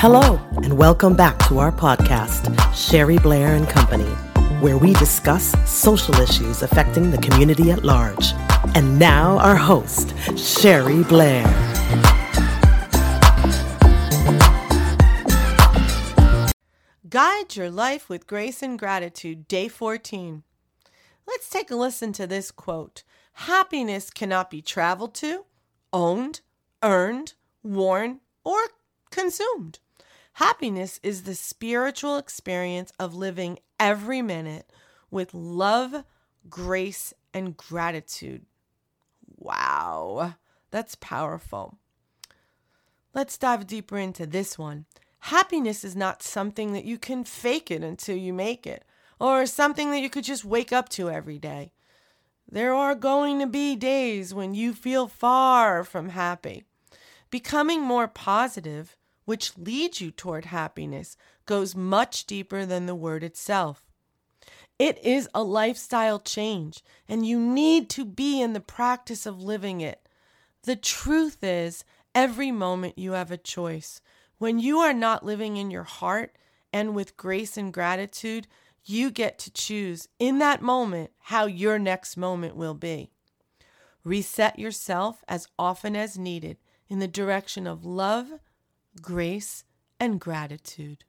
Hello, and welcome back to our podcast, Sherry Blair and Company, where we discuss social issues affecting the community at large. And now, our host, Sherry Blair. Guide your life with grace and gratitude, day 14. Let's take a listen to this quote Happiness cannot be traveled to, owned, earned, worn, or consumed. Happiness is the spiritual experience of living every minute with love, grace, and gratitude. Wow, that's powerful. Let's dive deeper into this one. Happiness is not something that you can fake it until you make it, or something that you could just wake up to every day. There are going to be days when you feel far from happy. Becoming more positive which leads you toward happiness, goes much deeper than the word itself. It is a lifestyle change, and you need to be in the practice of living it. The truth is, every moment you have a choice. When you are not living in your heart and with grace and gratitude, you get to choose in that moment how your next moment will be. Reset yourself as often as needed in the direction of love grace, and gratitude.